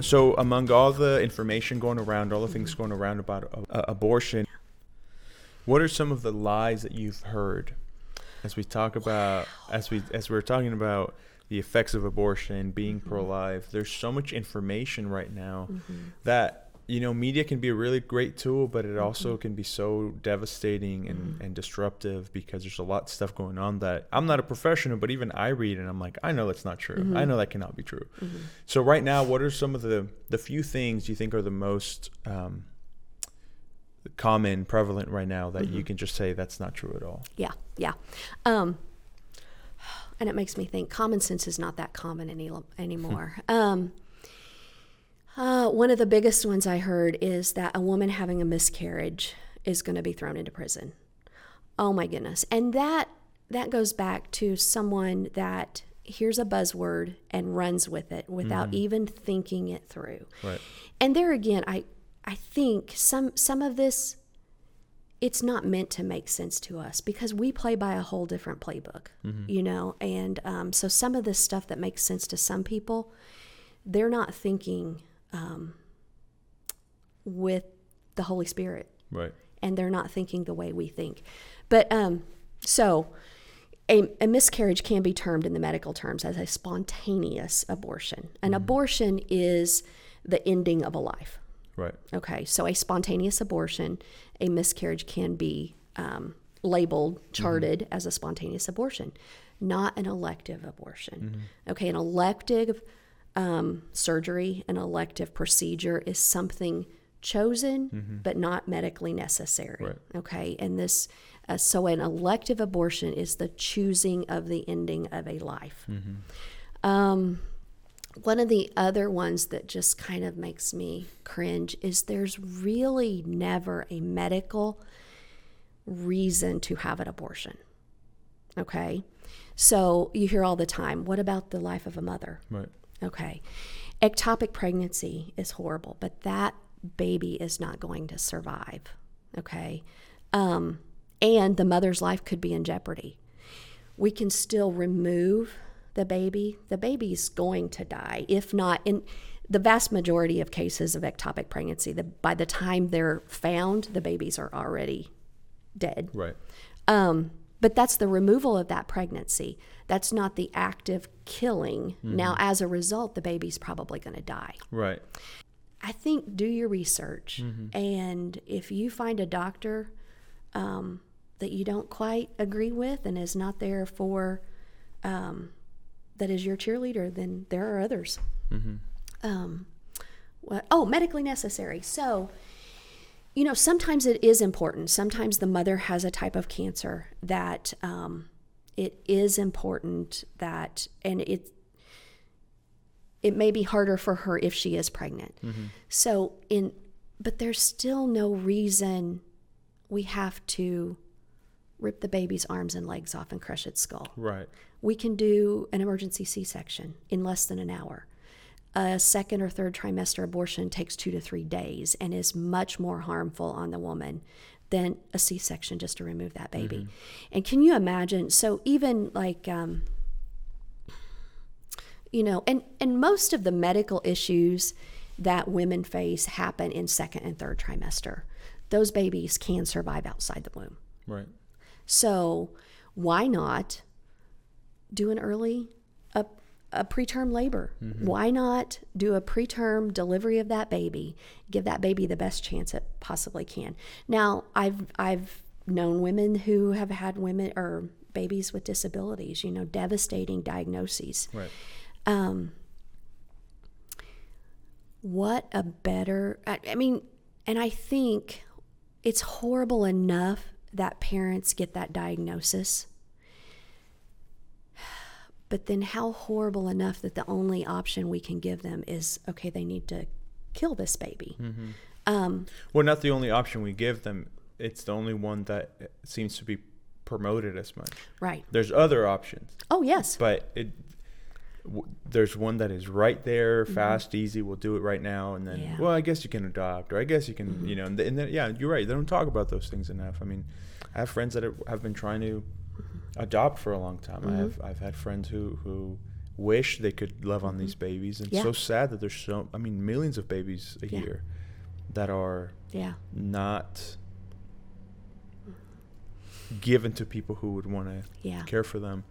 So, among all the information going around, all the things mm-hmm. going around about uh, abortion, what are some of the lies that you've heard? As we talk about as we as we're talking about the effects of abortion, being mm-hmm. pro life? There's so much information right now mm-hmm. that you know media can be a really great tool but it also can be so devastating and, and disruptive because there's a lot of stuff going on that i'm not a professional but even i read and i'm like i know that's not true. I know that cannot be true. So right now what are some of the the few things you think are the most um, common prevalent right now that you can just say that's not true at all? Yeah, yeah. Um, and it makes me think common sense is not that common any anymore. um, uh, one of the biggest ones I heard is that a woman having a miscarriage is going to be thrown into prison. Oh my goodness! And that that goes back to someone that hears a buzzword and runs with it without even thinking it through. right And there again, I I think some some of this it's not meant to make sense to us because we play by a whole different playbook, you know. And um, so some of this stuff that makes sense to some people, they're not thinking um, with the Holy Spirit, right and they're not thinking the way we think. But um, so a, a miscarriage can be termed in the medical terms as a spontaneous abortion. An abortion is the ending of a life. right Okay, so a spontaneous abortion, a miscarriage can be um, labeled, charted as a spontaneous abortion, not an elective abortion. Okay, an elective um, surgery, an elective procedure is something chosen but not medically necessary. Right. Okay, and this, uh, so an elective abortion is the choosing of the ending of a life. Um, one of the other ones that just kind of makes me cringe is there's really never a medical reason to have an abortion. Okay. So you hear all the time, what about the life of a mother? right Okay. Ectopic pregnancy is horrible, but that baby is not going to survive. Okay. Um, and the mother's life could be in jeopardy. We can still remove the baby. The baby's going to die. If not, in the vast majority of cases of ectopic pregnancy, the, by the time they're found, the babies are already dead. right Um, but that's the removal of that pregnancy. That's not the active killing. Now, as a result, the baby's probably going to die. right I think do your research. And if you find a doctor um, that you don't quite agree with and is not there for, um, that is your cheerleader, then there are others. Um, what, oh, medically necessary. So, you know, sometimes it is important. Sometimes the mother has a type of cancer that um, it is important that, and it it may be harder for her if she is pregnant. So in, but there's still no reason we have to rip the baby's arms and legs off and crush its skull. right We can do an emergency C-section in less than an hour. A second or third trimester abortion takes two to three days and is much more harmful on the woman than a C-section just to remove that baby. And can you imagine? So even like, um, you know, and and most of the medical issues that women face happen in second and third trimester. Those babies can survive outside the womb. right So why not do an early a, preterm labor? Why not do a preterm delivery of that baby? Give that baby the best chance it possibly can. Now, I've I've known women who have had women or babies with disabilities, you know, devastating diagnoses. right Um, what a better, I, I mean, and I think it's horrible enough that parents get that diagnosis. But then, how horrible enough that the only option we can give them is okay, they need to kill this baby. Um, Well, not the only option we give them. It's the only one that seems to be promoted as much. right. There's other options, Oh, yes. but it w- there's one that is right there, fast, easy. We'll do it right now, and then Mm-hmm. Yeah. well, I guess you can adopt, or I guess you can, Mm-hmm. you know, and, th- and then yeah, you're right. They don't talk about those things enough. I mean, I have friends that have have been trying to Mm-hmm. Adopt for a long time. I have I've had friends who who wish they could love on these babies, and Mm-hmm. Yeah. so sad that there's so I mean millions of babies a Yeah. year that are Yeah. not given to people who would want to Yeah. care for them.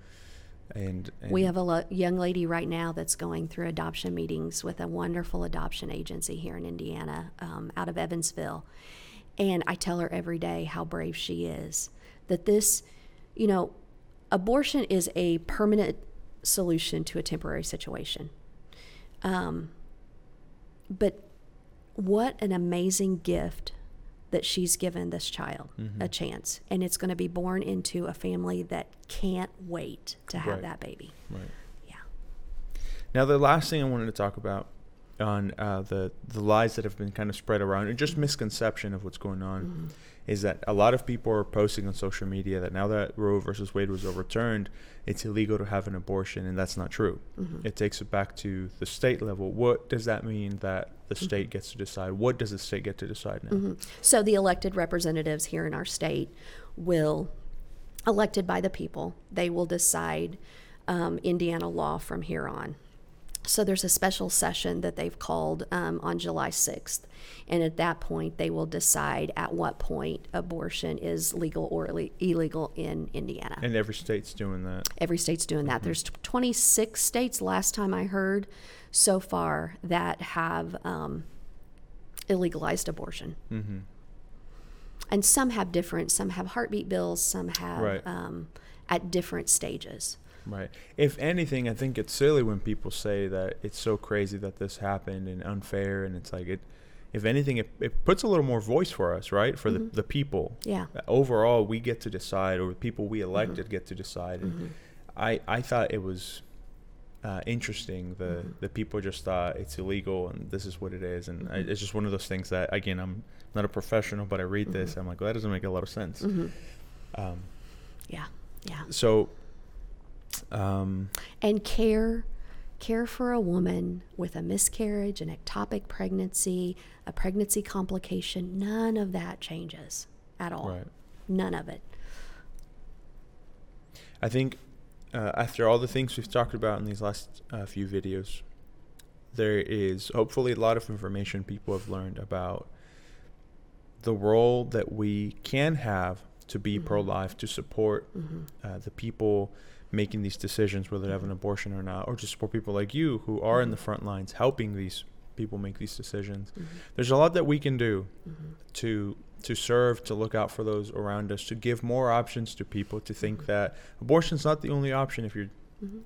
And, and We have a lo- young lady right now that's going through adoption meetings with a wonderful adoption agency here in Indiana, um, out of Evansville. And I tell her every day how brave she is. That this, you know, abortion is a permanent solution to a temporary situation. Um, but what an amazing gift that she's given this child Mm-hmm. a chance. And it's going to be born into a family that can't wait to have Right. that baby. right. Yeah. Now, the last thing I wanted to talk about on uh, the the lies that have been kind of spread around and just misconception of what's going on Mm-hmm. is that a lot of people are posting on social media that now that Roe versus Wade was overturned, it's illegal to have an abortion, and that's not true. Mm-hmm. It takes it back to the state level. What does that mean that the Mm-hmm. state gets to decide? What does the state get to decide now? So the elected representatives here in our state will, elected by the people, they will decide um, Indiana law from here on. So there's a special session that they've called um, on July 6th. And at that point, they will decide at what point abortion is legal or ille- illegal in Indiana. And every state's doing that. Every state's doing that. There's 26 states, last time I heard, so far that have um, illegalized abortion. Mm-hmm. And some have different, some have heartbeat bills, some have Right. um, at different stages. Right. If anything, I think it's silly when people say that it's so crazy that this happened and unfair, and it's like it. If anything, it, it puts a little more voice for us, right? For the, mm-hmm. the people. Yeah. Uh, Overall, we get to decide, or the people we mm-hmm. elected get to decide. And mm-hmm. I I thought it was uh, interesting. The the people just thought it's illegal and this is what it is, and I, it's just one of those things that again I'm not a professional, but I read this, I'm like, well, that doesn't make a lot of sense. Um, Yeah. Yeah. so. Um, And care care for a woman with a miscarriage, an ectopic pregnancy, a pregnancy complication, none of that changes at all. Right. None of it. I think uh, after all the things we've talked about in these last uh, few videos, there is hopefully a lot of information people have learned about the role that we can have to be pro-life, to support uh, the people making these decisions, whether to have an mm-hmm. abortion or not, or to support people like you who are in the mm-hmm. front lines helping these people make these decisions. Mm-hmm. There's a lot that we can do to to serve, to look out for those around us, to give more options to people, to think that abortion's not the only option if you're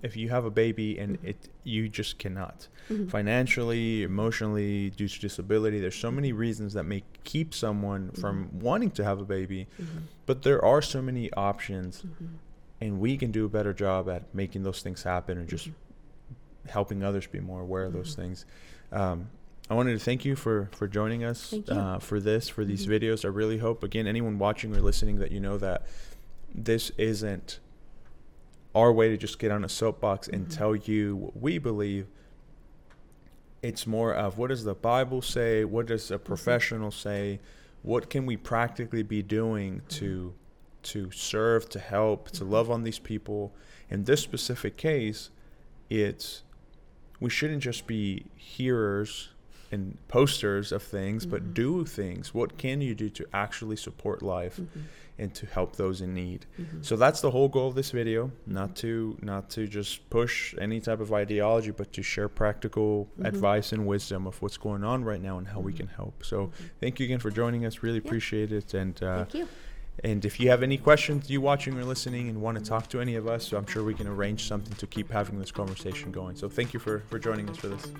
if you have a baby and it you just cannot. Financially emotionally due to disability there's so many reasons that may keep someone from wanting to have a baby but there are so many options and we can do a better job at making those things happen and just helping others be more aware of those things um, I wanted to thank you for for joining us uh, for this for these videos. I really hope again anyone watching or listening that you know that this isn't our way to just get on a soapbox and tell you what we believe. It's more of what does the Bible say? What does a professional say? What can we practically be doing to to serve, to help, to mm-hmm. love on these people? In this specific case, it's we shouldn't just be hearers and posters of things, but mm-hmm. do things. What can you do to actually support life mm-hmm. and to help those in need? So that's the whole goal of this video, not to not to just push any type of ideology, but to share practical advice and wisdom of what's going on right now and how we can help. So thank you again for joining us. Really appreciate it. And uh, Thank you. And if you have any questions, you watching or listening, and want to talk to any of us, so I'm sure we can arrange something to keep having this conversation going. So thank you for, for joining us for this.